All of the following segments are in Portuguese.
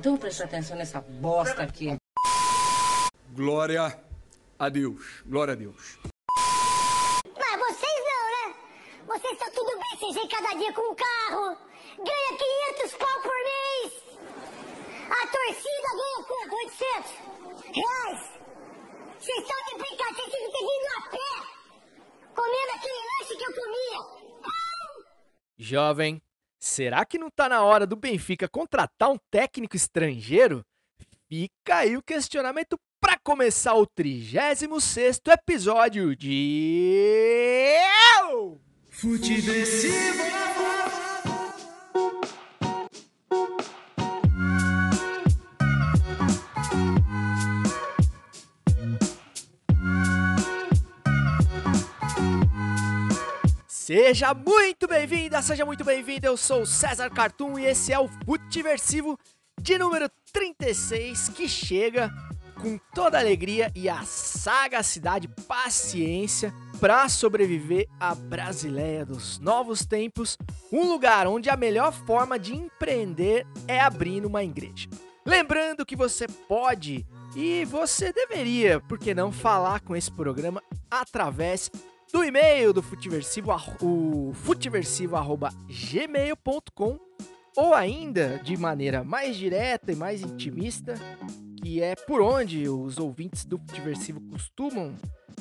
Então presta atenção nessa bosta aqui. Glória a Deus. Glória a Deus. Mas vocês não, né? Vocês estão tudo bem, vocês vêm cada dia com um carro, ganha 500 pau por mês. A torcida ganha quanto? 800 reais. Vocês estão de brincadeira, vocês ficam vindo a pé, comendo aquele lanche que eu comia. Jovem, será que não tá na hora do Benfica contratar um técnico estrangeiro? Fica aí o questionamento para começar o 36 episódio de. Seja muito bem-vinda, seja muito bem-vindo. Eu sou o César Cartoon e esse é o Futiversivo de número 36 que chega com toda a alegria e a sagacidade, paciência para sobreviver à Brasileia dos novos tempos, um lugar onde a melhor forma de empreender é abrindo uma igreja. Lembrando que você pode e você deveria, por que não, falar com esse programa através do e-mail do Futiversivo, o futiversivo.gmail.com ou ainda de maneira mais direta e mais intimista, que é por onde os ouvintes do Futiversivo costumam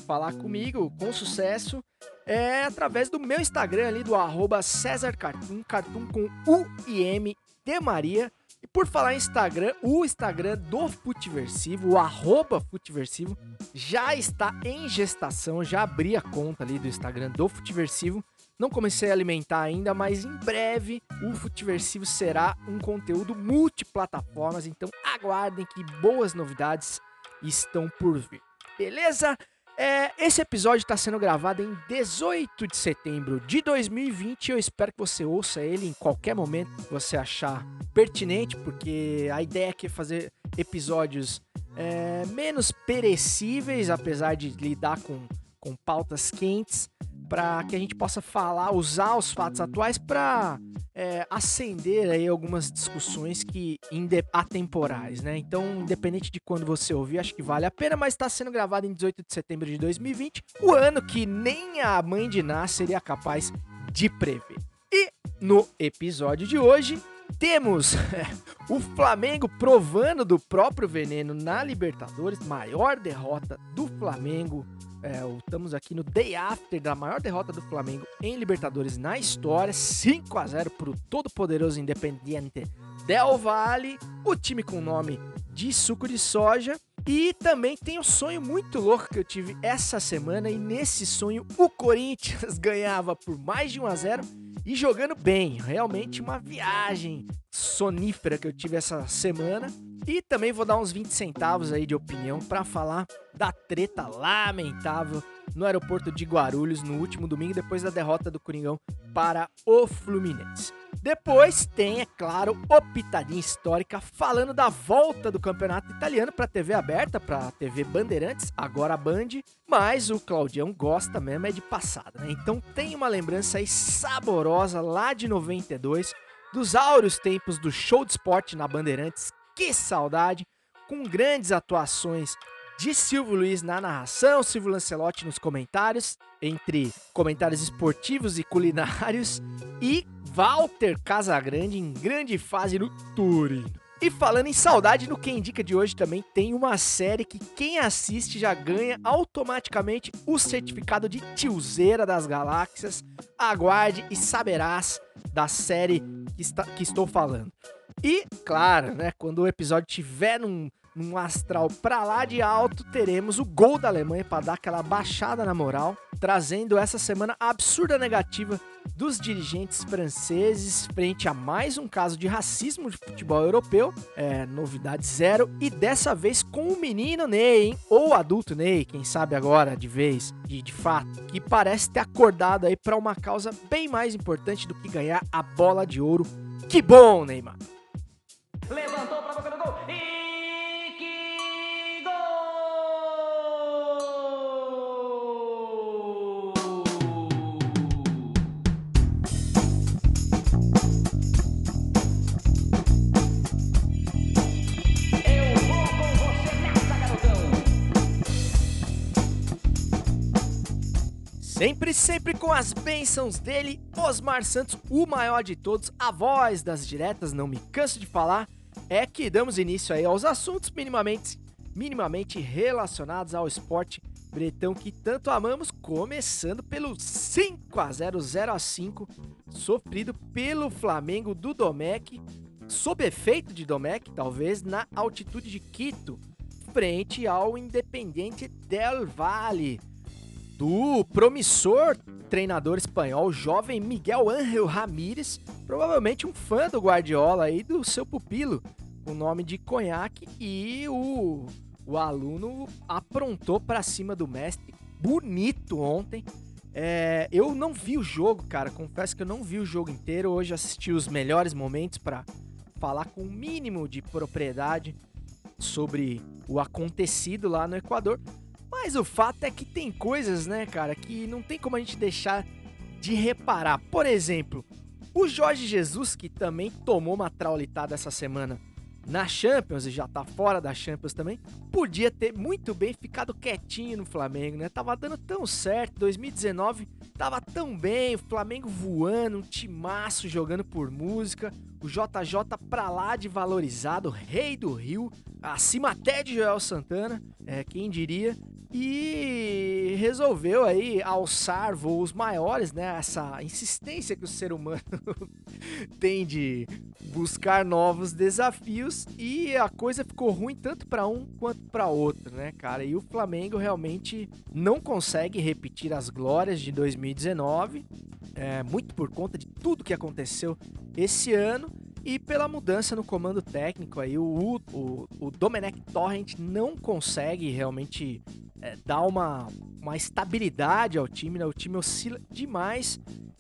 falar comigo com sucesso, é através do meu Instagram ali, do arroba César Cartoon, Cartoon com U e M de Maria. E por falar em Instagram, o Instagram do Futiversivo, o arroba Futiversivo, já está em gestação, já abri a conta ali do Instagram do Futiversivo. Não comecei a alimentar ainda, mas em breve o Futiversivo será um conteúdo multiplataformas, então aguardem que boas novidades estão por vir. Beleza? É, esse episódio está sendo gravado em 18 de setembro de 2020. Eu espero que você ouça ele em qualquer momento que você achar pertinente, porque a ideia aqui é fazer episódios é, menos perecíveis, apesar de lidar com, com pautas quentes, para que a gente possa falar, usar os fatos atuais para é, acender aí algumas discussões que atemporais, né? Então, independente de quando você ouvir, acho que vale a pena, mas está sendo gravado em 18 de setembro de 2020, o ano que nem a mãe de Ná seria capaz de prever. E no episódio de hoje, temos o Flamengo provando do próprio veneno na Libertadores, maior derrota do Flamengo. É, estamos aqui no day after da maior derrota do Flamengo em Libertadores na história, 5 a 0 para o todo-poderoso Independiente Del Valle, o time com nome de suco de soja. E também tem um sonho muito louco que eu tive essa semana, e nesse sonho o Corinthians ganhava por mais de 1 a 0 e jogando bem. Realmente uma viagem sonífera que eu tive essa semana. E também vou dar uns 20 centavos aí de opinião para falar da treta lamentável no aeroporto de Guarulhos no último domingo, depois da derrota do Coringão para o Fluminense. Depois tem, é claro, o Pitadinha Histórica falando da volta do campeonato italiano para TV aberta, para TV Bandeirantes, agora a Band, mas o Claudião gosta mesmo é de passada, né? Então tem uma lembrança aí saborosa lá de 92, dos áureos tempos do show de esporte na Bandeirantes, que saudade, com grandes atuações de Silvio Luiz na narração, Silvio Lancelotti nos comentários, entre comentários esportivos e culinários, e Walter Casagrande em grande fase no Turino. E falando em saudade, no Quem Indica de hoje também tem uma série que quem assiste já ganha automaticamente o certificado de tiozeira das galáxias. Aguarde e saberás da série que, está- que estou falando. E, claro, né, quando o episódio tiver num, num astral pra lá de alto, teremos o gol da Alemanha para dar aquela baixada na moral, trazendo essa semana a absurda negativa dos dirigentes franceses frente a mais um caso de racismo de futebol europeu, é, novidade zero, e dessa vez com o menino Ney, hein? ou adulto Ney, quem sabe agora de vez, de, de fato, que parece ter acordado aí para uma causa bem mais importante do que ganhar a bola de ouro. Que bom, Neymar! levantou para boca do gol e que gol! Eu vou com você nessa, garotão! Sempre, sempre com as bênçãos dele, Osmar Santos, o maior de todos, a voz das diretas, não me canso de falar é que damos início aí aos assuntos minimamente, minimamente relacionados ao esporte bretão que tanto amamos, começando pelo 5 a 0 0 a 5 sofrido pelo Flamengo do Domecq, sob efeito de Domecq, talvez, na altitude de Quito, frente ao Independiente del Valle, do promissor treinador espanhol jovem Miguel Ángel Ramírez, provavelmente um fã do Guardiola e do seu pupilo, o nome de Conhaque, e o, o aluno aprontou para cima do mestre, bonito ontem. É, eu não vi o jogo, cara, confesso que eu não vi o jogo inteiro. Hoje assisti os melhores momentos para falar com o mínimo de propriedade sobre o acontecido lá no Equador. Mas o fato é que tem coisas, né, cara, que não tem como a gente deixar de reparar. Por exemplo, o Jorge Jesus, que também tomou uma traulitada essa semana na Champions e já tá fora da Champions também, podia ter muito bem ficado quietinho no Flamengo, né? Tava dando tão certo, 2019 tava tão bem, o Flamengo voando, um timaço jogando por música, o JJ pra lá de valorizado, rei do Rio, acima até de Joel Santana, é, quem diria, e resolveu aí alçar voos maiores, né? Essa insistência que o ser humano tem de buscar novos desafios e a coisa ficou ruim tanto para um quanto para outro, né, cara? E o Flamengo realmente não consegue repetir as glórias de 2019, é, muito por conta de tudo que aconteceu esse ano e pela mudança no comando técnico aí, o, o, o Domenech Torrent não consegue realmente é, dar uma, uma estabilidade ao time, né? O time oscila demais,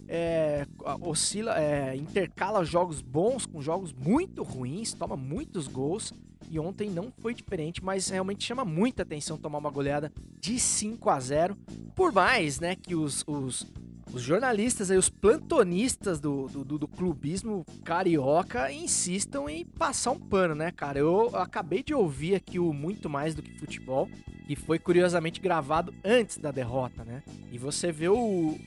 é, oscila, é, intercala jogos bons com jogos muito ruins, toma muitos gols. E ontem não foi diferente, mas realmente chama muita atenção tomar uma goleada de 5 a 0 Por mais né, que os, os, os jornalistas, aí, os plantonistas do, do, do, clubismo carioca insistam em passar um pano, né, cara? Eu acabei de ouvir aqui o Muito Mais do que Futebol, que foi curiosamente gravado antes da derrota, né? E você vê o,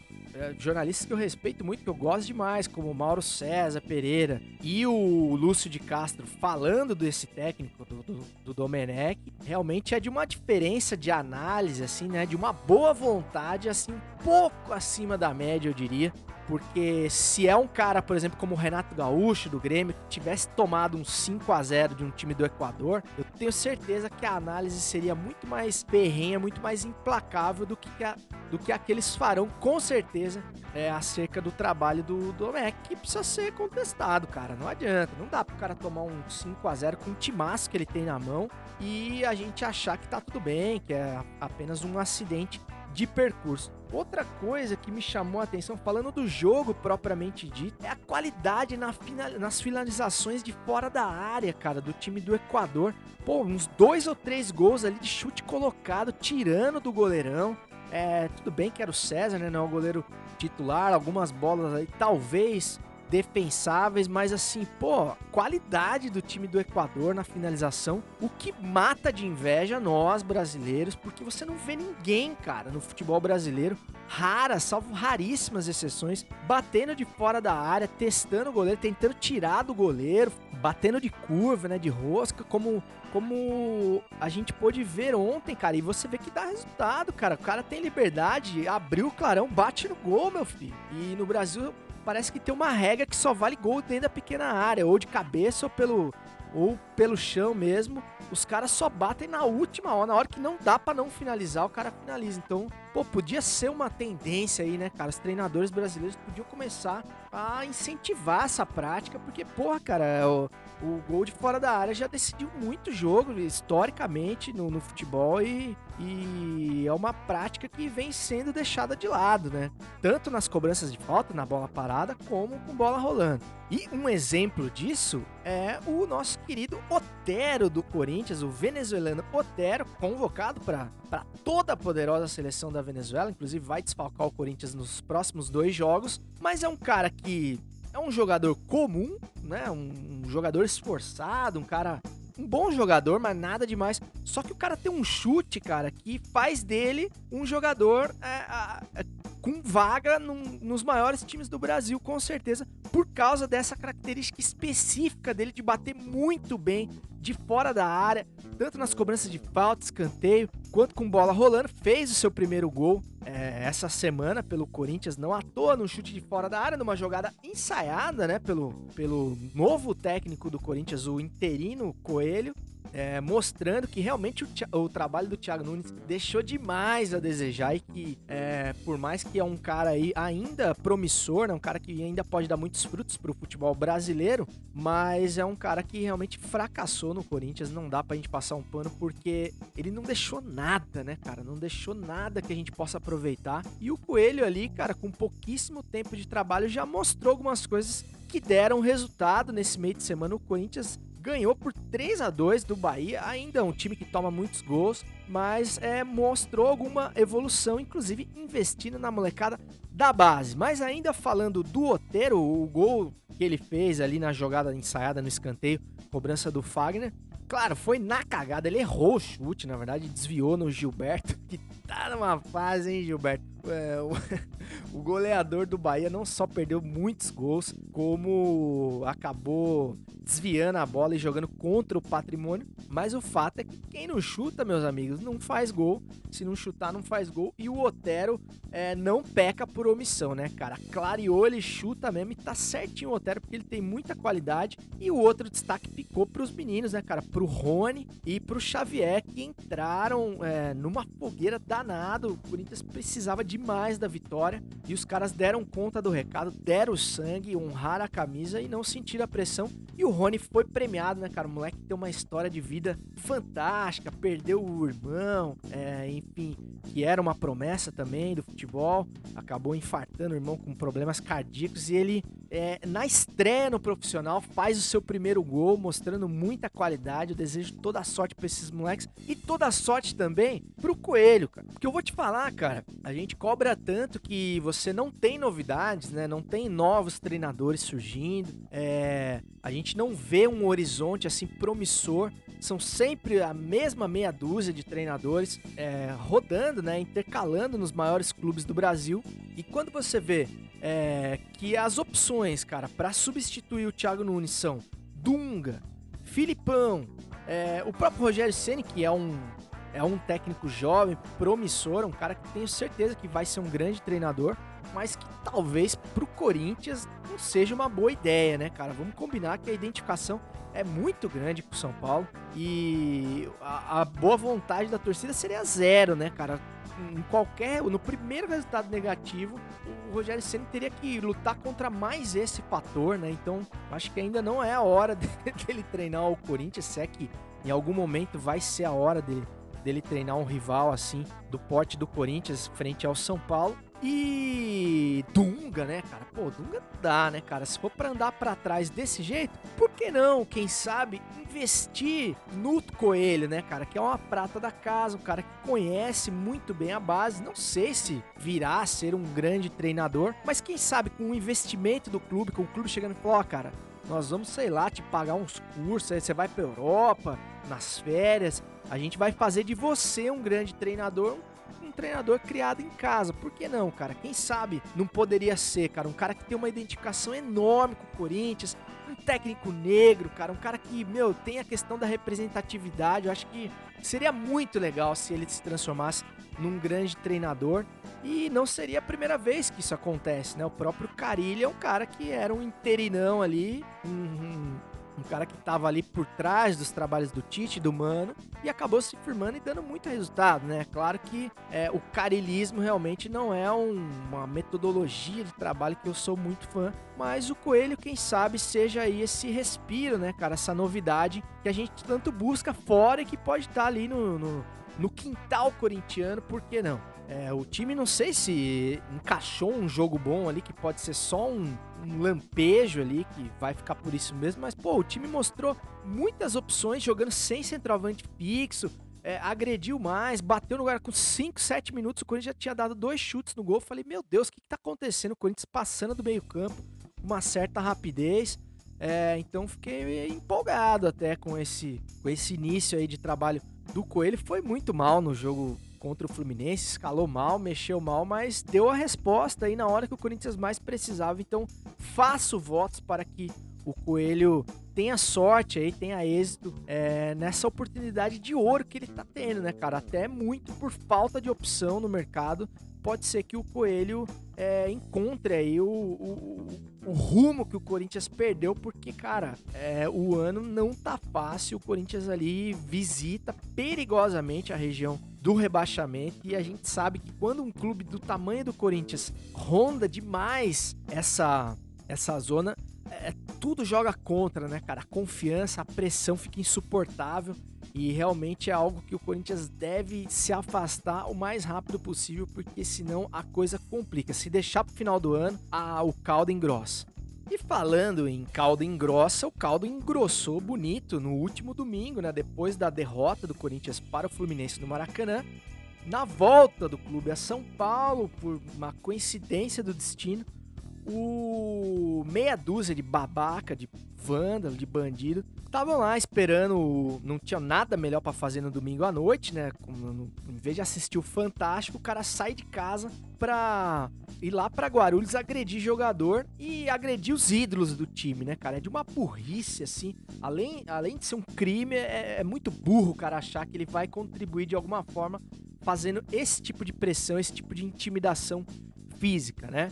jornalistas que eu respeito muito, que eu gosto demais, como Mauro César Pereira e o Lúcio de Castro falando desse técnico, do, do, do Domenech, realmente é de uma diferença de análise, assim, né? De uma boa vontade, assim, um pouco acima da média, eu diria. Porque se é um cara, por exemplo, como o Renato Gaúcho do Grêmio, que tivesse tomado um 5 a 0 de um time do Equador, eu tenho certeza que a análise seria muito mais perrenha, muito mais implacável do que, a, do que aqueles farão, com certeza, é, acerca do trabalho do Domecq, que precisa ser contestado, cara. Não adianta. Não dá pro cara tomar um 5 a 0 com o timaço que ele tem na mão e a gente achar que tá tudo bem, que é apenas um acidente de percurso. Outra coisa que me chamou a atenção, falando do jogo propriamente dito, é a qualidade na final, nas finalizações de fora da área, cara, do time do Equador. Pô, uns dois ou três gols ali de chute colocado, tirando do goleirão. É, tudo bem que era o César, né? Não é o goleiro titular, algumas bolas aí, talvez defensáveis, mas assim, pô, qualidade do time do Equador na finalização, o que mata de inveja nós brasileiros, porque você não vê ninguém, cara, no futebol brasileiro, rara, salvo raríssimas exceções, batendo de fora da área, testando o goleiro, tentando tirar do goleiro, batendo de curva, né, de rosca, como como a gente pôde ver ontem, cara, e você vê que dá resultado, cara. O cara tem liberdade, abriu o clarão, bate no gol, meu filho. E no Brasil parece que tem uma regra que só vale gol dentro da pequena área, ou de cabeça ou pelo, ou pelo chão mesmo. Os caras só batem na última hora, na hora que não dá para não finalizar, o cara finaliza. Então, pô, podia ser uma tendência aí, né, cara? Os treinadores brasileiros podiam começar a incentivar essa prática, porque, porra, cara, o, o gol de fora da área já decidiu muito jogo, historicamente, no, no futebol e e é uma prática que vem sendo deixada de lado, né? Tanto nas cobranças de falta, na bola parada, como com bola rolando. E um exemplo disso é o nosso querido Otero do Corinthians, o venezuelano Otero, convocado para toda a poderosa seleção da Venezuela, inclusive vai desfalcar o Corinthians nos próximos dois jogos, mas é um cara que é um jogador comum, né? Um, um jogador esforçado, um cara um bom jogador, mas nada demais. Só que o cara tem um chute, cara, que faz dele um jogador é, é, com vaga num- nos maiores times do Brasil, com certeza, por causa dessa característica específica dele de bater muito bem de fora da área, tanto nas cobranças de falta, escanteio, quanto com bola rolando. Fez o seu primeiro gol é, essa semana pelo Corinthians, não à toa, num chute de fora da área, numa jogada ensaiada, né, pelo, pelo novo técnico do Corinthians, o interino Coelho. É, mostrando que realmente o, o trabalho do Thiago Nunes deixou demais a desejar e que, é, por mais que é um cara aí ainda promissor, né, um cara que ainda pode dar muitos frutos pro futebol brasileiro, mas é um cara que realmente fracassou no Corinthians. Não dá pra gente passar um pano porque ele não deixou nada, né, cara? Não deixou nada que a gente possa aproveitar. E o Coelho ali, cara, com pouquíssimo tempo de trabalho, já mostrou algumas coisas que deram resultado nesse meio de semana. O Corinthians ganhou por 3 a 2 do Bahia, ainda é um time que toma muitos gols, mas é, mostrou alguma evolução, inclusive investindo na molecada da base. Mas ainda falando do Otero, o gol que ele fez ali na jogada ensaiada no escanteio, cobrança do Fagner, claro, foi na cagada, ele errou o chute, na verdade, desviou no Gilberto, que tá numa fase, hein, Gilberto? É, o, o goleador do Bahia não só perdeu muitos gols, como acabou desviando a bola e jogando contra o patrimônio. Mas o fato é que quem não chuta, meus amigos, não faz gol. Se não chutar, não faz gol. E o Otero é, não peca por omissão, né, cara? Clareou, ele chuta mesmo e tá certinho o Otero, porque ele tem muita qualidade. E o outro destaque ficou pros meninos, né, cara? Pro Rony e pro Xavier, que entraram é, numa fogueira danado. O Corinthians precisava demais da vitória. E os caras deram conta do recado, deram o sangue, honraram a camisa e não sentiram a pressão. E o Rony foi premiado, né, cara? O moleque tem uma história de vida fantástica, perdeu o irmão, é, enfim, que era uma promessa também do futebol. Acabou infartando o irmão com problemas cardíacos e ele, é, na estreia no profissional, faz o seu primeiro gol, mostrando muita qualidade. Eu desejo toda a sorte pra esses moleques e toda a sorte também pro Coelho, cara. Porque eu vou te falar, cara, a gente cobra tanto que você não tem novidades, né? Não tem novos treinadores surgindo. É, a gente não vê um horizonte assim promissor. São sempre a mesma meia dúzia de treinadores é, rodando, né? Intercalando nos maiores clubes do Brasil. E quando você vê é, que as opções, cara, para substituir o Thiago Nunes são Dunga, Filipão, é, o próprio Rogério Ceni que é um é um técnico jovem, promissor, um cara que tenho certeza que vai ser um grande treinador, mas que talvez pro Corinthians não seja uma boa ideia, né, cara? Vamos combinar que a identificação é muito grande com o São Paulo e a, a boa vontade da torcida seria zero, né, cara? Em qualquer, no primeiro resultado negativo, o Rogério Ceni teria que lutar contra mais esse fator, né? Então, acho que ainda não é a hora dele treinar o Corinthians, se é que em algum momento vai ser a hora dele dele treinar um rival assim do porte do Corinthians frente ao São Paulo. E Dunga, né, cara? Pô, Dunga dá, né, cara? Se for pra andar pra trás desse jeito, por que não, quem sabe, investir no Coelho, né, cara? Que é uma prata da casa, um cara que conhece muito bem a base. Não sei se virá a ser um grande treinador, mas quem sabe com o investimento do clube, com o clube chegando e falando, ó, cara, nós vamos, sei lá, te pagar uns cursos, aí você vai pra Europa, nas férias, a gente vai fazer de você um grande treinador, um treinador criado em casa. Por que não, cara? Quem sabe não poderia ser, cara, um cara que tem uma identificação enorme com o Corinthians, um técnico negro, cara, um cara que, meu, tem a questão da representatividade. Eu acho que seria muito legal se ele se transformasse num grande treinador. E não seria a primeira vez que isso acontece, né? O próprio Carilli é um cara que era um interinão ali, um, um, cara que estava ali por trás dos trabalhos do Tite, do Mano, e acabou se firmando e dando muito resultado, né? Claro que é, o carilismo realmente não é um- uma metodologia de trabalho que eu sou muito fã, mas o Coelho, quem sabe, seja aí esse respiro, né, cara? Essa novidade que a gente tanto busca fora e que pode estar ali no, no, no quintal corintiano, por que não? É, o time não sei se encaixou um jogo bom ali, que pode ser só um, um lampejo ali, que vai ficar por isso mesmo, mas pô, o time mostrou muitas opções jogando sem centroavante fixo, é, agrediu mais, bateu no lugar com 5, 7 minutos, o Corinthians já tinha dado dois chutes no gol, falei, meu Deus, o que, que tá acontecendo? O Corinthians passando do meio campo, uma certa rapidez, é, então fiquei empolgado até com esse, com esse início aí de trabalho do Coelho, foi muito mal no jogo contra o Fluminense, escalou mal, mexeu mal, mas deu a resposta aí na hora que o Corinthians mais precisava. Então, faço votos para que o Coelho tenha sorte aí, tenha êxito é, nessa oportunidade de ouro que ele tá tendo, né, cara? Até muito por falta de opção no mercado. Pode ser que o Coelho é, encontre aí o, o, o, rumo que o Corinthians perdeu, porque, cara, é, o ano não tá fácil. O Corinthians ali visita perigosamente a região do rebaixamento e a gente sabe que quando um clube do tamanho do Corinthians ronda demais essa, essa zona, é, tudo joga contra, né, cara? A confiança, a pressão fica insuportável e realmente é algo que o Corinthians deve se afastar o mais rápido possível, porque senão a coisa complica. Se deixar pro final do ano, o caldo engrossa. E falando em caldo engrossa, o caldo engrossou bonito no último domingo, né? Depois da derrota do Corinthians para o Fluminense no Maracanã. Na volta do clube a São Paulo, por uma coincidência do destino, o meia dúzia de babaca, de vândalo, de bandido, estavam lá esperando, não tinha nada melhor para fazer no domingo à noite, né? em vez de assistir o Fantástico, o cara sai de casa pra ir lá pra Guarulhos agredir jogador e agredir os ídolos do time, né, cara? É de uma burrice, assim. Além, além de ser um crime, é, é muito burro o cara achar que ele vai contribuir de alguma forma fazendo esse tipo de pressão, esse tipo de intimidação física, né?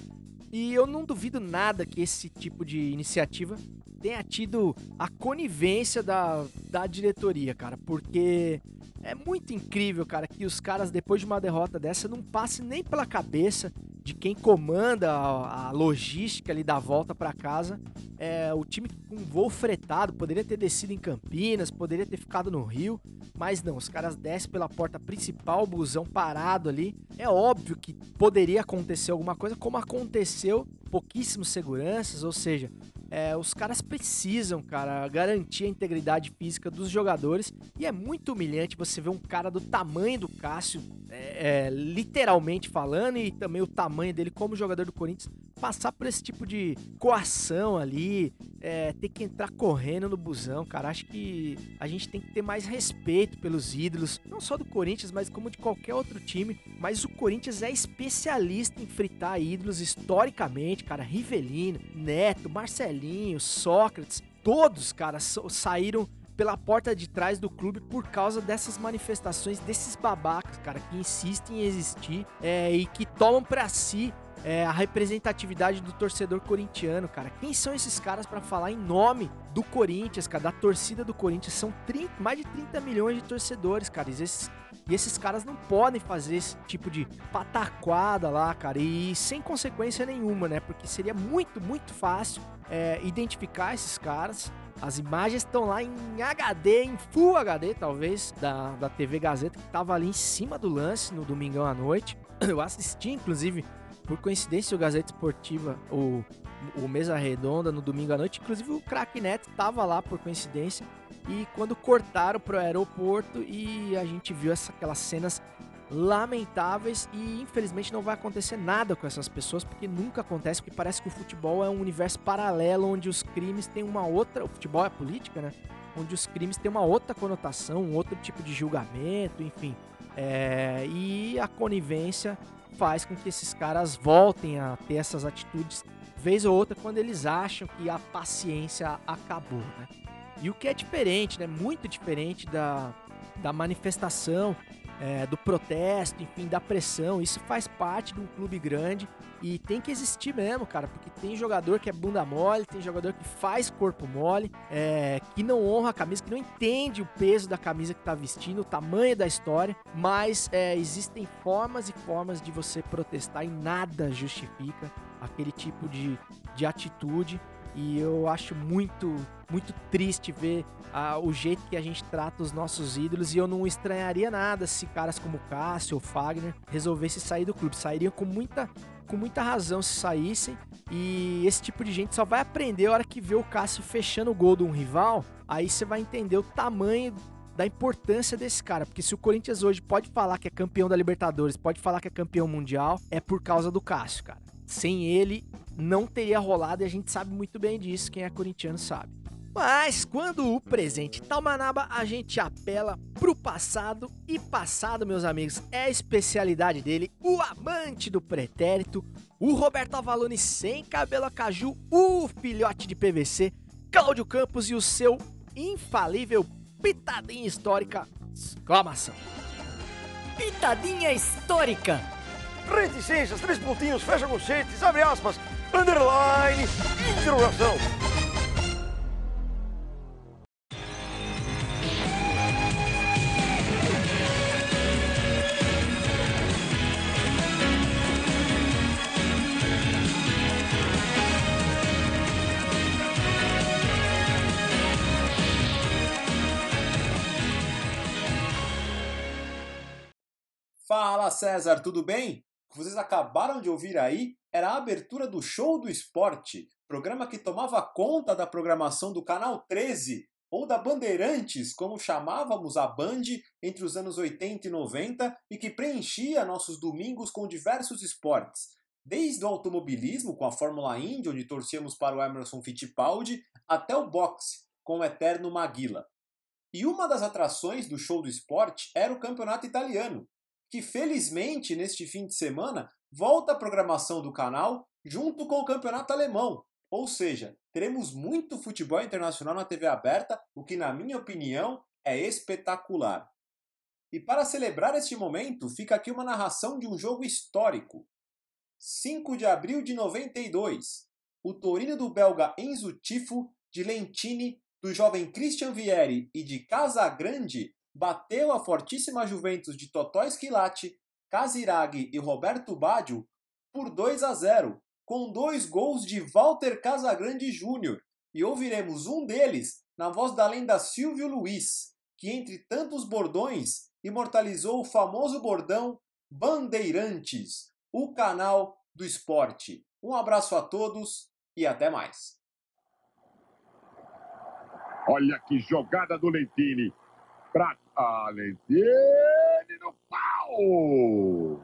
E eu não duvido nada que esse tipo de iniciativa tenha tido a conivência da, da diretoria, cara, porque é muito incrível, cara, que os caras, depois de uma derrota dessa, não passem nem pela cabeça de quem comanda a, a logística ali da volta para casa. É, o time com voo fretado poderia ter descido em Campinas, poderia ter ficado no Rio, mas não, os caras descem pela porta principal, o busão parado ali. É óbvio que poderia acontecer alguma coisa, como aconteceu, pouquíssimos seguranças, ou seja, é, os caras precisam, cara, garantir a integridade física dos jogadores. E é muito humilhante você ver um cara do tamanho do Cássio, é, é, literalmente falando, e também o tamanho dele como jogador do Corinthians, passar por esse tipo de coação ali, é, ter que entrar correndo no busão, cara. Acho que a gente tem que ter mais respeito pelos ídolos, não só do Corinthians, mas como de qualquer outro time. Mas o Corinthians é especialista em fritar ídolos historicamente, cara. Rivelino, Neto, Marcelinho, Sócrates, todos, cara, saíram pela porta de trás do clube por causa dessas manifestações desses babacas, cara, que insistem em existir é, e que tomam para si é, a representatividade do torcedor corintiano, cara. Quem são esses caras para falar em nome do Corinthians, cara, da torcida do Corinthians? São 30, mais de 30 milhões de torcedores, cara. E esses, e esses caras não podem fazer esse tipo de pataquada lá, cara, e sem consequência nenhuma, né? Porque seria muito, muito fácil é, identificar esses caras. As imagens estão lá em HD, em Full HD, talvez, da, da TV Gazeta, que tava ali em cima do lance no domingão à noite. Eu assisti, inclusive, por coincidência, o Gazeta Esportiva, o, o Mesa Redonda, no domingo à noite, inclusive o Crack Neto tava lá por coincidência. E quando cortaram pro aeroporto e a gente viu essa, aquelas cenas lamentáveis e infelizmente não vai acontecer nada com essas pessoas porque nunca acontece porque parece que o futebol é um universo paralelo onde os crimes têm uma outra o futebol é política né onde os crimes têm uma outra conotação um outro tipo de julgamento enfim é, e a conivência faz com que esses caras voltem a ter essas atitudes vez ou outra quando eles acham que a paciência acabou, né? E o que é diferente, né? Muito diferente da, da manifestação é, do protesto, enfim, da pressão. Isso faz parte de um clube grande e tem que existir mesmo, cara, porque tem jogador que é bunda mole, tem jogador que faz corpo mole, é, que não honra a camisa, que não entende o peso da camisa que tá vestindo, o tamanho da história, mas é, existem formas e formas de você protestar e nada justifica aquele tipo de, de atitude. E eu acho muito, muito triste ver ah, o jeito que a gente trata os nossos ídolos. E eu não estranharia nada se caras como Cássio ou Fagner resolvessem sair do clube. Sairiam com muita, com muita razão se saíssem. E esse tipo de gente só vai aprender a hora que vê o Cássio fechando o gol de um rival. Aí você vai entender o tamanho da importância desse cara. Porque se o Corinthians hoje pode falar que é campeão da Libertadores, pode falar que é campeão mundial, é por causa do Cássio, cara. Sem ele, não teria rolado e a gente sabe muito bem disso. Quem é corintiano sabe. Mas quando o presente tá uma naba, a gente apela pro passado e passado, meus amigos, é a especialidade dele, o amante do pretérito, o Roberto Avalone sem cabelo a caju, o filhote de PVC, Cláudio Campos e o seu infalível pitadinha histórica, exclamação. Pitadinha histórica. Reticências, três pontinhos, fecha conchetes, abre aspas, underline, interrogação. Fala César, tudo bem? Que vocês acabaram de ouvir aí era a abertura do Show do Esporte, programa que tomava conta da programação do Canal 13 ou da Bandeirantes, como chamávamos a Band entre os anos 80 e 90 e que preenchia nossos domingos com diversos esportes, desde o automobilismo com a Fórmula Indy, onde torcíamos para o Emerson Fittipaldi, até o boxe com o eterno Maguila. E uma das atrações do Show do Esporte era o Campeonato Italiano, que felizmente neste fim de semana volta à programação do canal junto com o Campeonato Alemão. Ou seja, teremos muito futebol internacional na TV aberta, o que, na minha opinião, é espetacular. E para celebrar este momento, fica aqui uma narração de um jogo histórico. 5 de abril de 92. O Torino do belga Enzo Tifo, de Lentini, do jovem Christian Vieri e de Casagrande bateu a fortíssima Juventus de Totó Esquilate, Casiraghi e Roberto Baggio por 2 a 0, com dois gols de Walter Casagrande Júnior, e ouviremos um deles na voz da lenda Silvio Luiz, que entre tantos bordões imortalizou o famoso bordão Bandeirantes, o canal do esporte. Um abraço a todos e até mais. Olha que jogada do Lentini. Pra ah, Lentini no pau!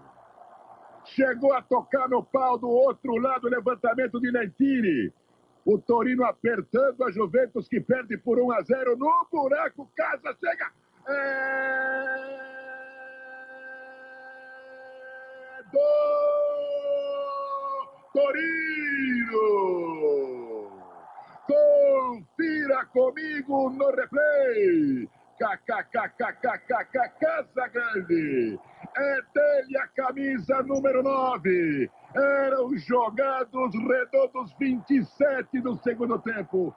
Chegou a tocar no pau do outro lado, levantamento de Lentini. O Torino apertando a Juventus que perde por 1 a 0 no buraco. Casa chega. É do Torino. Confira comigo no replay. KKKKKKK Casa Grande. É dele a camisa número 9. Eram jogados redondos 27 do segundo tempo.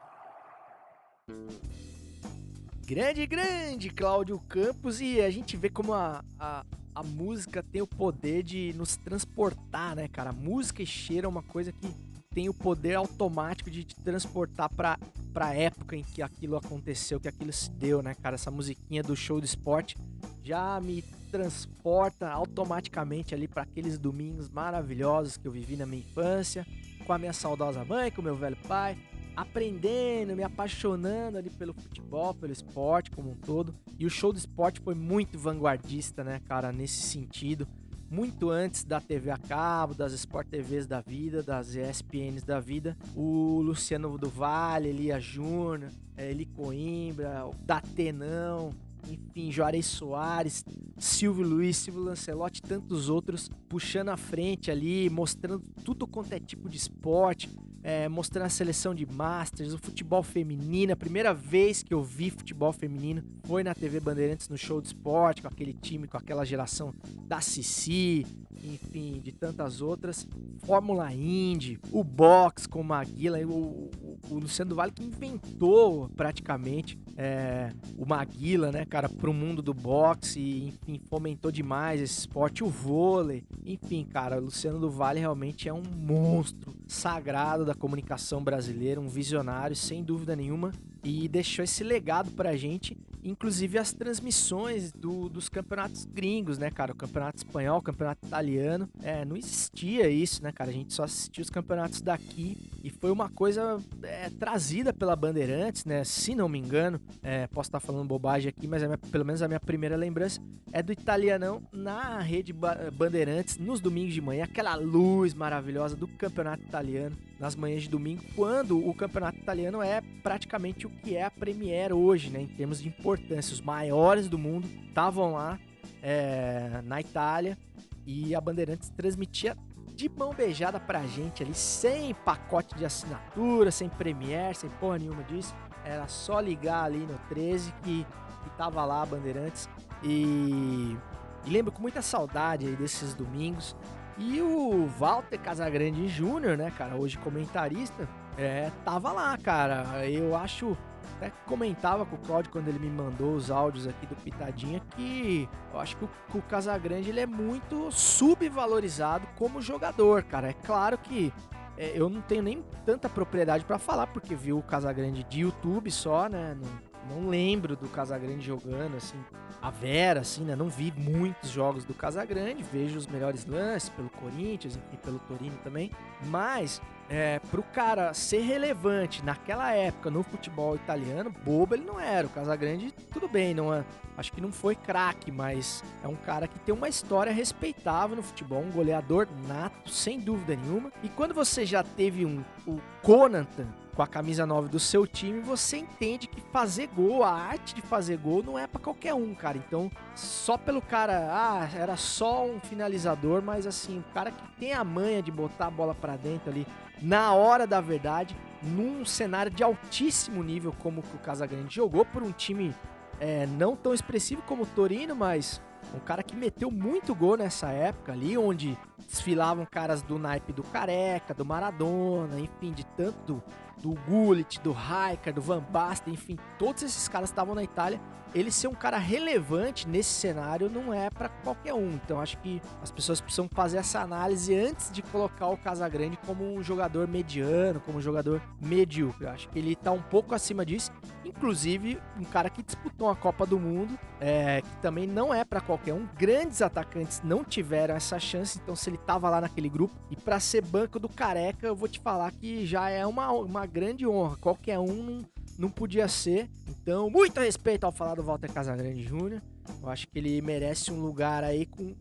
Grande, grande Cláudio Campos e a gente vê como a, a, a música tem o poder de nos transportar, né, cara? música e cheiro é uma coisa que tem o poder automático de te transportar pra, pra época em que aquilo aconteceu, que aquilo se deu, né, cara? Essa musiquinha do show do esporte já me transporta automaticamente ali para aqueles domingos maravilhosos que eu vivi na minha infância, com a minha saudosa mãe, com o meu velho pai, aprendendo, me apaixonando ali pelo futebol, pelo esporte como um todo. E o show do esporte foi muito vanguardista, né, cara, nesse sentido. Muito antes da TV a cabo, das Sport TVs da vida, das ESPNs da vida, o Luciano do Vale, Elia Júnior, eh, Eli Coimbra, o Datenão, enfim, Juarez Soares, Silvio Luiz, Silvio Lancelotti e tantos outros puxando a frente ali, mostrando tudo quanto é tipo de esporte, é, mostrando a seleção de Masters, o futebol feminino. A primeira vez que eu vi futebol feminino foi na TV Bandeirantes no show de esporte, com aquele time, com aquela geração da Cici, enfim, de tantas outras. Fórmula Indy, o box com Maguila, o, o, o Luciano Vale que inventou praticamente é, o Maguila, né, cara, pro mundo do boxe e, enfim, fomentou demais esse esporte, o vôlei, enfim, cara, o Luciano do Vale realmente é um monstro sagrado da comunicação brasileira, um visionário, sem dúvida nenhuma, e deixou esse legado pra gente, inclusive as transmissões do, dos campeonatos gringos, né, cara? O campeonato espanhol, o campeonato italiano. É, não existia isso, né, cara? A gente só assistia os campeonatos daqui e foi uma coisa é, trazida pela Bandeirantes, né? Se não me engano, é, posso estar falando bobagem aqui, mas minha, pelo menos a minha primeira lembrança é do italianão na rede Bandeirantes nos domingos de manhã, aquela luz maravilhosa do campeonato italiano nas manhãs de domingo, quando o campeonato italiano é praticamente o que é a Premier hoje, né? Em termos de importância, os maiores do mundo estavam lá é, na Itália e a Bandeirantes transmitia de mão beijada pra gente ali, sem pacote de assinatura, sem Premiere, sem porra nenhuma disso. Era só ligar ali no 13 que, que tava lá a Bandeirantes. E, e lembro com muita saudade aí desses domingos. E o Walter Casagrande Júnior, né, cara, hoje comentarista, é, tava lá, cara. Eu acho até comentava com o Claudio quando ele me mandou os áudios aqui do Pitadinha que eu acho que o, o Casagrande ele é muito subvalorizado como jogador, cara. É claro que é, eu não tenho nem tanta propriedade para falar porque vi o Casagrande de YouTube só, né? Não, não lembro do Casagrande jogando assim, a Vera, assim, né? Não vi muitos jogos do Casagrande, vejo os melhores lances pelo Corinthians, e pelo Torino também, mas é, pro cara ser relevante naquela época no futebol italiano, bobo ele não era. O Casagrande, tudo bem, não é, acho que não foi craque, mas é um cara que tem uma história respeitável no futebol, um goleador nato, sem dúvida nenhuma. E quando você já teve um, o Conantan com a camisa 9 do seu time, você entende que fazer gol, a arte de fazer gol não é para qualquer um, cara. Então, só pelo cara, ah, era só um finalizador, mas assim, o cara que tem a manha de botar a bola para dentro ali na hora da verdade, num cenário de altíssimo nível como o Casagrande jogou por um time é, não tão expressivo como o Torino, mas um cara que meteu muito gol nessa época ali, onde desfilavam caras do naipe do Careca, do Maradona, enfim, de tanto do Gullit, do Raikar, do Van Basten, enfim, todos esses caras estavam na Itália. Ele ser um cara relevante nesse cenário não é para qualquer um. Então acho que as pessoas precisam fazer essa análise antes de colocar o Casagrande como um jogador mediano, como um jogador medíocre. Eu acho que ele tá um pouco acima disso. Inclusive, um cara que disputou a Copa do Mundo, é, que também não é para qualquer um. Grandes atacantes não tiveram essa chance, então se ele tava lá naquele grupo e para ser banco do Careca, eu vou te falar que já é uma, uma grande honra. Qualquer um não, não podia ser. Então, muito respeito ao falar do Walter Casagrande Júnior. Eu acho que ele merece um lugar aí com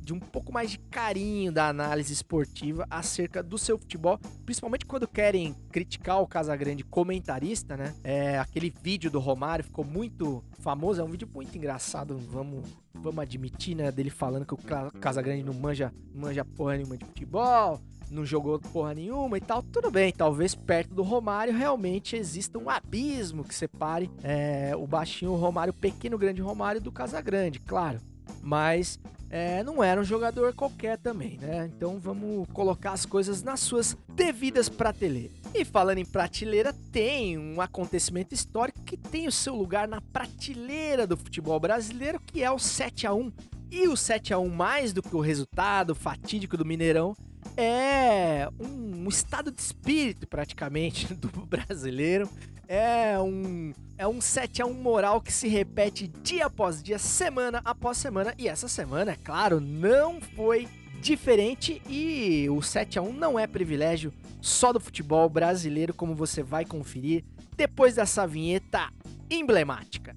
de um pouco mais de carinho da análise esportiva acerca do seu futebol, principalmente quando querem criticar o Casagrande comentarista, né? É, aquele vídeo do Romário ficou muito famoso, é um vídeo muito engraçado, vamos vamos admitir, né, dele falando que o Casagrande não manja, manja porra nenhuma de futebol, não jogou porra nenhuma e tal, tudo bem. Talvez perto do Romário realmente exista um abismo que separe é, o baixinho Romário, o pequeno grande Romário do Casagrande, claro. Mas é, não era um jogador qualquer também, né? Então vamos colocar as coisas nas suas devidas prateleiras. E falando em prateleira, tem um acontecimento histórico que tem o seu lugar na prateleira do futebol brasileiro, que é o 7 a 1 E o 7 a 1 mais do que o resultado fatídico do Mineirão, é um, um estado de espírito praticamente do brasileiro. É um é um 7 a 1 moral que se repete dia após dia, semana após semana, e essa semana, é claro, não foi diferente e o 7 a 1 não é privilégio só do futebol brasileiro, como você vai conferir depois dessa vinheta emblemática.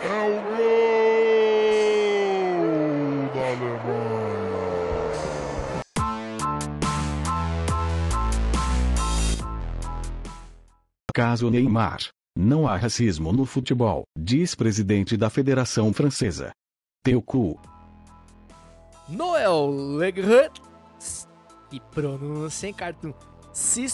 É o Caso Neymar. Não há racismo no futebol, diz presidente da Federação Francesa. Teu cu. Noel Legrand. Que pronúncia, hein, Cartoon? Se,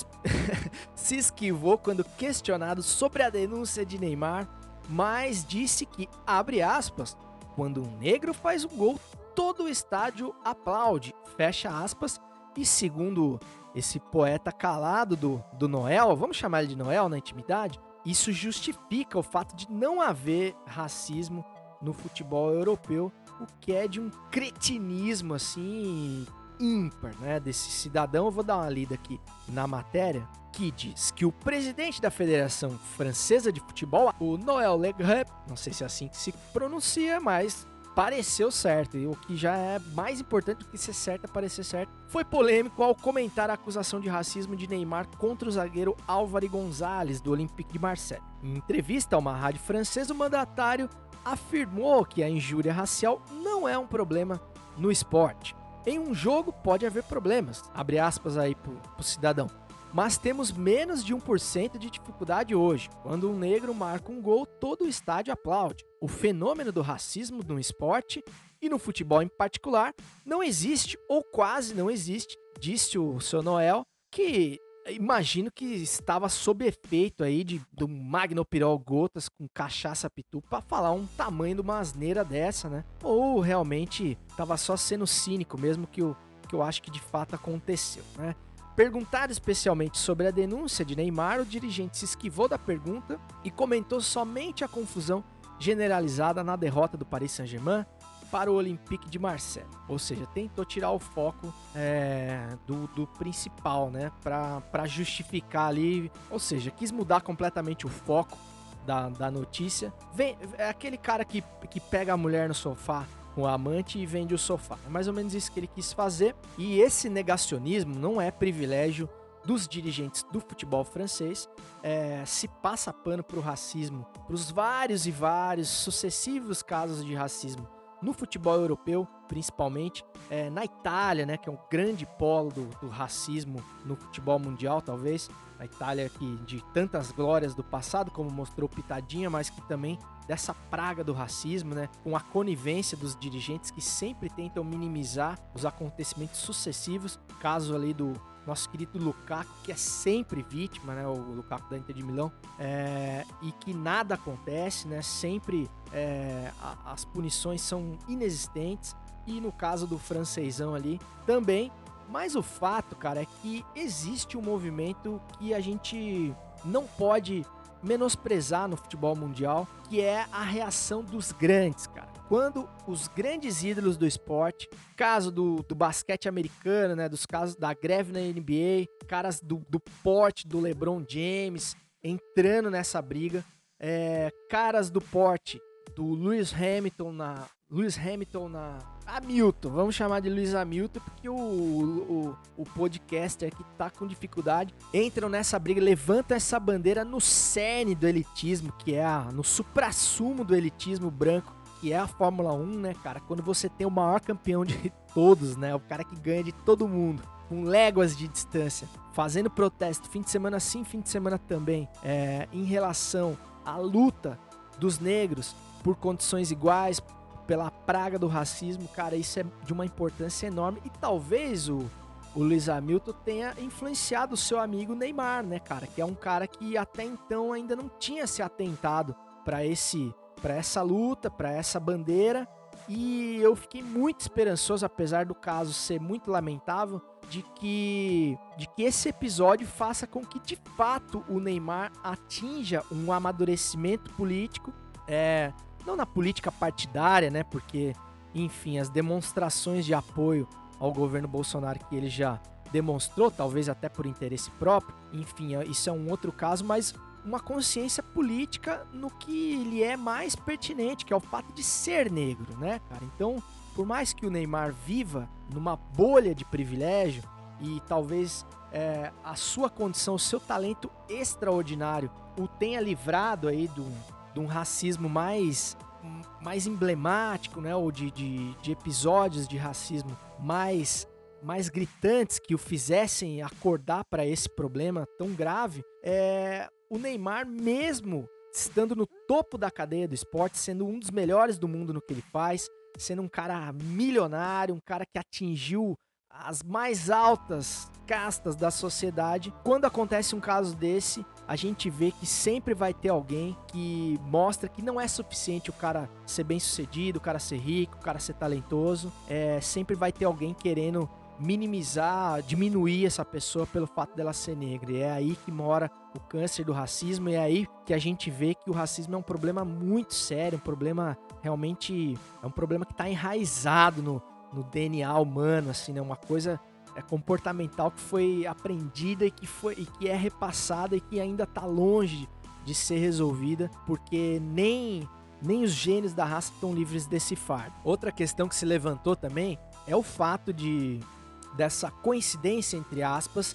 se esquivou quando questionado sobre a denúncia de Neymar, mas disse que, abre aspas, quando um negro faz um gol, todo o estádio aplaude, fecha aspas, e segundo esse poeta calado do, do Noel, vamos chamar ele de Noel na intimidade, isso justifica o fato de não haver racismo no futebol europeu, o que é de um cretinismo assim ímpar, né, desse cidadão. Eu vou dar uma lida aqui na matéria que diz que o presidente da Federação Francesa de Futebol, o Noël Legrand, não sei se é assim que se pronuncia, mas pareceu certo. E o que já é mais importante do que ser certo é parecer certo. Foi polêmico ao comentar a acusação de racismo de Neymar contra o zagueiro Álvaro Gonzalez, do Olympique de Marseille. Em entrevista a uma rádio francesa, o mandatário afirmou que a injúria racial não é um problema no esporte. Em um jogo pode haver problemas, abre aspas aí pro, pro cidadão. Mas temos menos de 1% de dificuldade hoje. Quando um negro marca um gol, todo o estádio aplaude. O fenômeno do racismo no esporte e no futebol em particular não existe ou quase não existe, disse o seu Noel, que imagino que estava sob efeito aí de do Magnopirol gotas com cachaça pitu para falar um tamanho de uma asneira dessa, né? Ou realmente estava só sendo cínico mesmo que eu, que eu acho que de fato aconteceu, né? Perguntado especialmente sobre a denúncia de Neymar, o dirigente se esquivou da pergunta e comentou somente a confusão generalizada na derrota do Paris Saint-Germain para o Olympique de Marseille. Ou seja, tentou tirar o foco é, do, do, principal, né? Para justificar ali. Ou seja, quis mudar completamente o foco da, da notícia. Vem, é aquele cara que, que pega a mulher no sofá com o amante e vende o sofá. É mais ou menos isso que ele quis fazer. E esse negacionismo não é privilégio dos dirigentes do futebol francês. É, se passa pano para o racismo, para os vários e vários sucessivos casos de racismo no futebol europeu, principalmente, é, na Itália, né, que é um grande polo do, do, racismo no futebol mundial, talvez. A Itália que de tantas glórias do passado, como mostrou Pitadinha, mas que também dessa praga do racismo, né, com a conivência dos dirigentes que sempre tentam minimizar os acontecimentos sucessivos, caso ali do nosso querido Lukaku, que é sempre vítima, né, o Lukaku da Inter de Milão, é, e que nada acontece, né, sempre é, a, as punições são inexistentes, e no caso do francesão ali também, mas o fato, cara, é que existe um movimento que a gente não pode menosprezar no futebol mundial, que é a reação dos grandes, cara. Quando os grandes ídolos do esporte, caso do, do basquete americano, né, dos casos da greve na NBA, caras do, do porte do LeBron James entrando nessa briga, é, caras do porte do Lewis Hamilton na Lewis Hamilton na Hamilton, vamos chamar de Lewis Hamilton, porque o, o, o podcaster que tá com dificuldade entram nessa briga, levantam essa bandeira no cerne do elitismo, que é a, no suprassumo do elitismo branco que é a Fórmula 1, né, cara? Quando você tem o maior campeão de todos, né? O cara que ganha de todo mundo, com léguas de distância, fazendo protesto fim de semana sim, fim de semana também, é, em relação à luta dos negros por condições iguais, pela praga do racismo, cara, isso é de uma importância enorme. E talvez o, o Luiz Hamilton tenha influenciado o seu amigo Neymar, né, cara, que é um cara que até então ainda não tinha se atentado para esse para essa luta, para essa bandeira. E eu fiquei muito esperançoso, apesar do caso ser muito lamentável, de que, de que esse episódio faça com que de fato o Neymar atinja um amadurecimento político, é, não na política partidária, né? Porque, enfim, as demonstrações de apoio ao governo Bolsonaro que ele já demonstrou, talvez até por interesse próprio, enfim, isso é um outro caso, mas uma consciência política no que lhe é mais pertinente, que é o fato de ser negro, né, cara? Então, por mais que o Neymar viva numa bolha de privilégio e talvez é, a sua condição, o seu talento extraordinário o tenha livrado aí de um, de um racismo mais, mais emblemático, né? Ou de, de, de episódios de racismo mais mais gritantes que o fizessem acordar para esse problema tão grave, é, o Neymar, mesmo estando no topo da cadeia do esporte, sendo um dos melhores do mundo no que ele faz, sendo um cara milionário, um cara que atingiu as mais altas castas da sociedade. Quando acontece um caso desse, a gente vê que sempre vai ter alguém que mostra que não é suficiente o cara ser bem sucedido, o cara ser rico, o cara ser talentoso. É, sempre vai ter alguém querendo minimizar, diminuir essa pessoa pelo fato dela ser negra. E é aí que mora o câncer do racismo, e é aí que a gente vê que o racismo é um problema muito sério, um problema realmente. É um problema que está enraizado no, no DNA humano, assim, né? Uma coisa é comportamental que foi aprendida e que, foi, e que é repassada e que ainda está longe de ser resolvida, porque nem nem os gênios da raça estão livres desse fardo. Outra questão que se levantou também é o fato de dessa coincidência entre aspas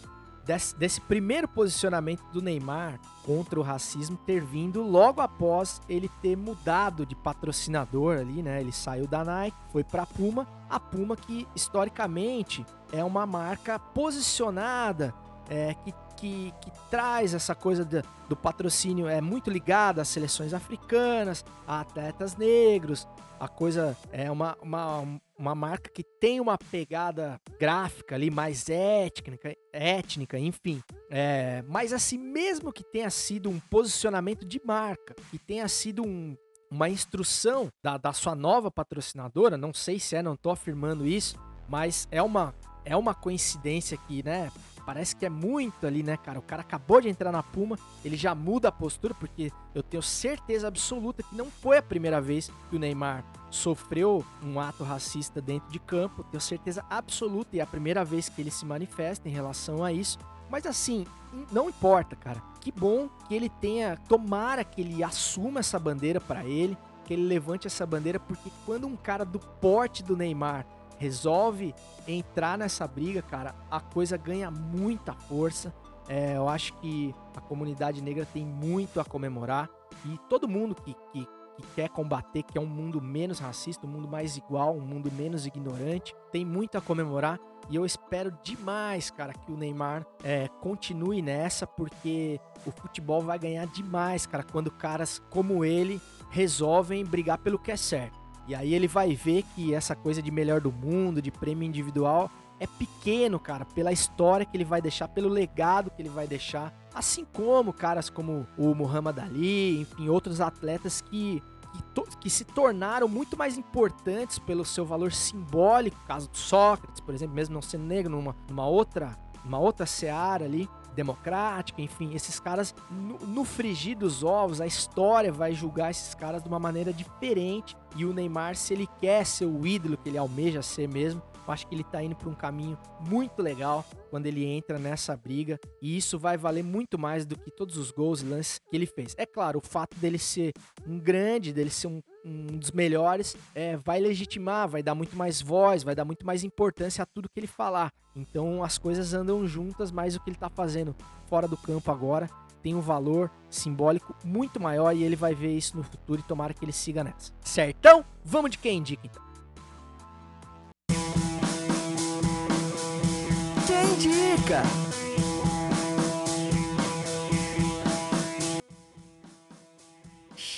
desse, desse, primeiro posicionamento do Neymar contra o racismo ter vindo logo após ele ter mudado de patrocinador ali, né? Ele saiu da Nike, foi para Puma, a Puma que historicamente é uma marca posicionada, é, que, que, que traz essa coisa de, do patrocínio, é muito ligada às seleções africanas, a atletas negros, a coisa é uma, uma, uma marca que tem uma pegada gráfica ali mais étnica, étnica enfim. É, mas assim, mesmo que tenha sido um posicionamento de marca, que tenha sido um, uma instrução da, da sua nova patrocinadora, não sei se é, não tô afirmando isso, mas é uma, é uma coincidência que, né, parece que é muito ali, né, cara? O cara acabou de entrar na Puma, ele já muda a postura, porque eu tenho certeza absoluta que não foi a primeira vez que o Neymar sofreu um ato racista dentro de campo. Tenho certeza absoluta e é a primeira vez que ele se manifesta em relação a isso. Mas assim, não importa, cara. Que bom que ele tenha, tomara que ele assuma essa bandeira para ele, que ele levante essa bandeira, porque quando um cara do porte do Neymar resolve entrar nessa briga, cara, a coisa ganha muita força. É, eu acho que a comunidade negra tem muito a comemorar e todo mundo que, que, que quer combater, que é um mundo menos racista, um mundo mais igual, um mundo menos ignorante, tem muito a comemorar. E eu espero demais, cara, que o Neymar é, continue nessa, porque o futebol vai ganhar demais, cara, quando caras como ele resolvem brigar pelo que é certo. E aí ele vai ver que essa coisa de melhor do mundo, de prêmio individual, é pequeno, cara, pela história que ele vai deixar, pelo legado que ele vai deixar. Assim como caras como o Muhammad Ali, enfim, outros atletas que, que, que, se tornaram muito mais importantes pelo seu valor simbólico, caso do Sócrates, por exemplo, mesmo não sendo negro, numa, numa outra, numa outra seara ali democrática, enfim, esses caras, no, no frigir dos ovos, a história vai julgar esses caras de uma maneira diferente. E o Neymar, se ele quer ser o ídolo que ele almeja ser mesmo, eu acho que ele tá indo para um caminho muito legal quando ele entra nessa briga. E isso vai valer muito mais do que todos os gols e lances que ele fez. É claro, o fato dele ser um grande, dele ser um, um dos melhores, é, vai legitimar, vai dar muito mais voz, vai dar muito mais importância a tudo que ele falar. Então as coisas andam juntas, mas o que ele tá fazendo fora do campo agora tem um valor simbólico muito maior e ele vai ver isso no futuro e tomara que ele siga nessa. Certão? Vamos de quem indica então? indica.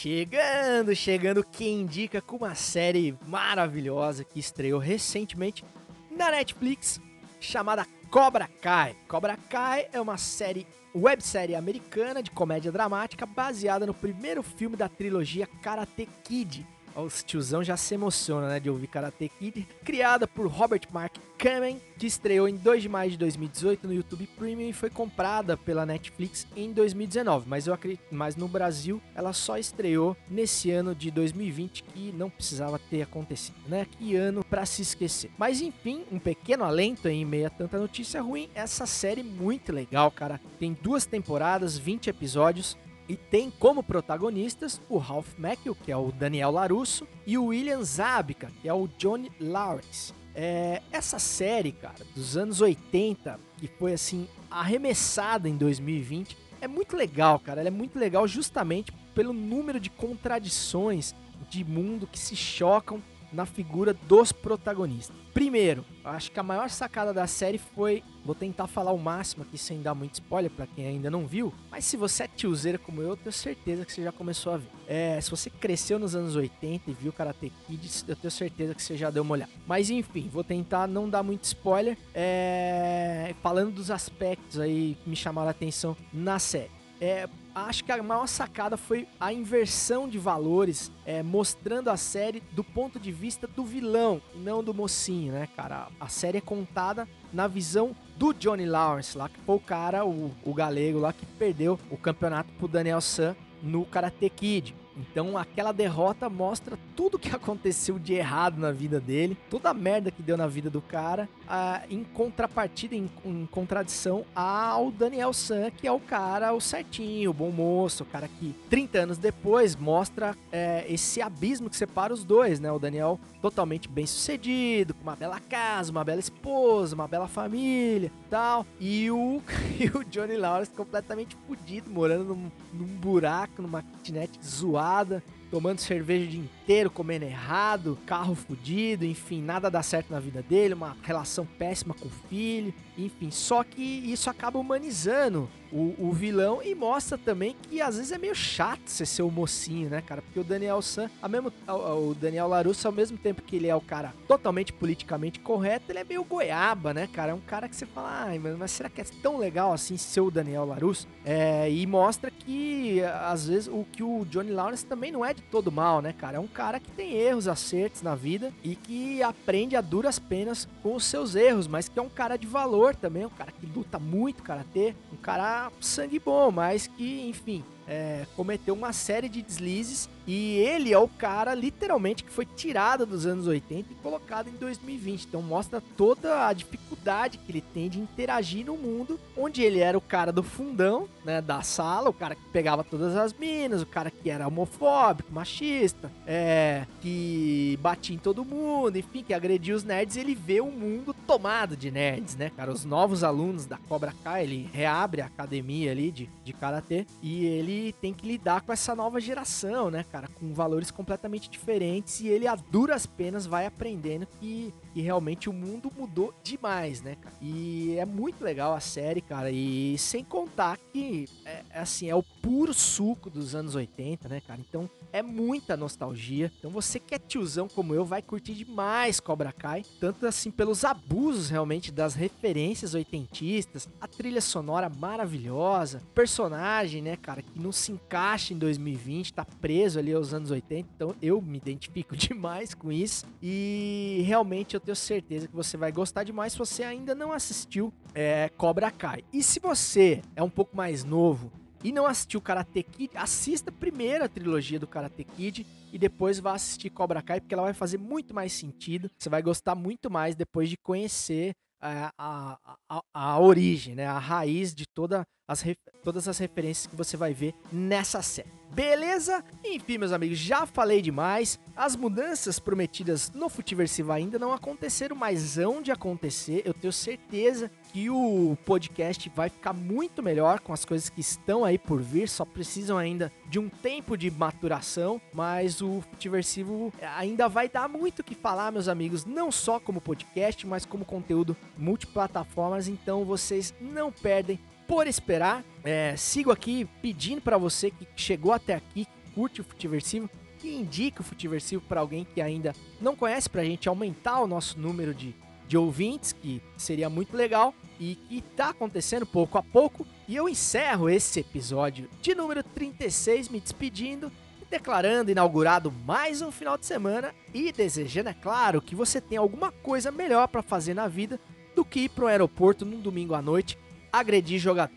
Chegando, chegando, quem indica com uma série maravilhosa que estreou recentemente na Netflix, chamada Cobra Kai. Cobra Kai é uma série, websérie americana de comédia dramática baseada no primeiro filme da trilogia Karate Kid, os tiozão já se emociona, né, de ouvir Karate Kid. Criada por Robert Mark Kamen, que estreou em 2 de maio de 2018 no YouTube Premium e foi comprada pela Netflix em 2019. Mas, eu acredito, mas no Brasil ela só estreou nesse ano de 2020, que não precisava ter acontecido, né? Que ano para se esquecer. Mas enfim, um pequeno alento em meio a tanta notícia ruim. Essa série muito legal, cara. Tem duas temporadas, 20 episódios e tem como protagonistas o Ralph Macchio, que é o Daniel Larusso, e o William Zabka, que é o Johnny Lawrence. É, essa série, cara, dos anos 80, que foi assim arremessada em 2020, é muito legal, cara. Ela é muito legal justamente pelo número de contradições de mundo que se chocam na figura dos protagonistas. Primeiro, acho que a maior sacada da série foi. Vou tentar falar o máximo aqui sem dar muito spoiler para quem ainda não viu. Mas se você é tiozeira como eu, eu tenho certeza que você já começou a ver. É, se você cresceu nos anos 80 e viu Karate Kid, eu tenho certeza que você já deu uma olhada. Mas enfim, vou tentar não dar muito spoiler. É, falando dos aspectos aí que me chamaram a atenção na série. É, acho que a maior sacada foi a inversão de valores, é, mostrando a série do ponto de vista do vilão, não do mocinho, né, cara? A série é contada na visão do Johnny Lawrence lá, que foi o cara, o, o galego lá, que perdeu o campeonato pro Daniel San no Karate Kid. Então aquela derrota mostra tudo que aconteceu de errado na vida dele, toda a merda que deu na vida do cara, ah, em contrapartida, em, em contradição ao Daniel San, que é o cara, o certinho, o bom moço, o cara que 30 anos depois mostra é, esse abismo que separa os dois, né? O Daniel totalmente bem sucedido, com uma bela casa, uma bela esposa, uma bela família tal. E o, e o Johnny Lawrence completamente fudido, morando num, num buraco, numa kitnet zoada, balada tomando cerveja o dia inteiro, comendo errado, carro fudido, enfim, nada dá certo na vida dele, uma relação péssima com o filho, enfim. Só que isso acaba humanizando o, o vilão e mostra também que às vezes é meio chato você ser o mocinho, né, cara? Porque o Daniel San, a mesmo, o Daniel Larusso, ao mesmo tempo que ele é o cara totalmente politicamente correto, ele é meio goiaba, né, cara? É um cara que você fala, ai, mas, será que é tão legal assim ser o Daniel Larusso? É, e mostra que às vezes o que o Johnny Lawrence também não é todo mal, né, cara? É um cara que tem erros, acertos na vida e que aprende a duras penas com os seus erros, mas que é um cara de valor também, um cara que luta muito karatê, um cara sangue bom, mas que, enfim, é, cometeu uma série de deslizes e ele é o cara, literalmente, que foi tirado dos anos 80 e colocado em 2020. Então mostra toda a dificuldade que ele tem de interagir no mundo, onde ele era o cara do fundão, né, da sala, o cara que pegava todas as minas, o cara que era homofóbico, machista, é, que batia em todo mundo, enfim, que agredia os nerds. Ele vê o mundo tomado de nerds, né, cara? Os novos alunos da Cobra Kai, ele reabre a academia ali de, de karatê e ele tem que lidar com essa nova geração, né, cara? Com valores completamente diferentes e ele a duras penas vai aprendendo que, que realmente o mundo mudou demais, né, cara? E é muito legal a série, cara. E sem contar que, é, é assim, é o puro suco dos anos 80, né, cara? Então é muita nostalgia. Então você que é tiozão como eu vai curtir demais Cobra Kai. Tanto assim pelos abusos realmente das referências oitentistas, a trilha sonora maravilhosa, personagem, né, cara, que não se encaixa em 2020, tá preso ali aos anos 80. Então eu me identifico demais com isso. E realmente eu tenho certeza que você vai gostar demais se você ainda não assistiu é, Cobra Kai. E se você é um pouco mais novo e não assistiu Karate Kid, assista primeiro a trilogia do Karate Kid e depois vá assistir Cobra Kai, porque ela vai fazer muito mais sentido. Você vai gostar muito mais depois de conhecer a, a, a, a origem, né? a raiz de toda as, todas as referências que você vai ver nessa série. Beleza? Enfim, meus amigos, já falei demais. As mudanças prometidas no Futiversivo ainda não aconteceram, mas hão de acontecer. Eu tenho certeza que o podcast vai ficar muito melhor com as coisas que estão aí por vir. Só precisam ainda de um tempo de maturação, mas o Futiversivo ainda vai dar muito o que falar, meus amigos, não só como podcast, mas como conteúdo multiplataformas. Então vocês não perdem por esperar. É, sigo aqui pedindo para você que chegou até aqui, curte o Futiversivo, que indique o Futiversivo para alguém que ainda não conhece, para a gente aumentar o nosso número de, de ouvintes, que seria muito legal e que está acontecendo pouco a pouco. E eu encerro esse episódio de número 36 me despedindo declarando inaugurado mais um final de semana e desejando, é claro, que você tenha alguma coisa melhor para fazer na vida do que ir para o aeroporto num domingo à noite agredir jogador.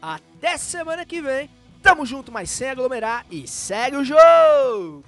Até semana que vem. Tamo junto, mas sem aglomerar e segue o jogo!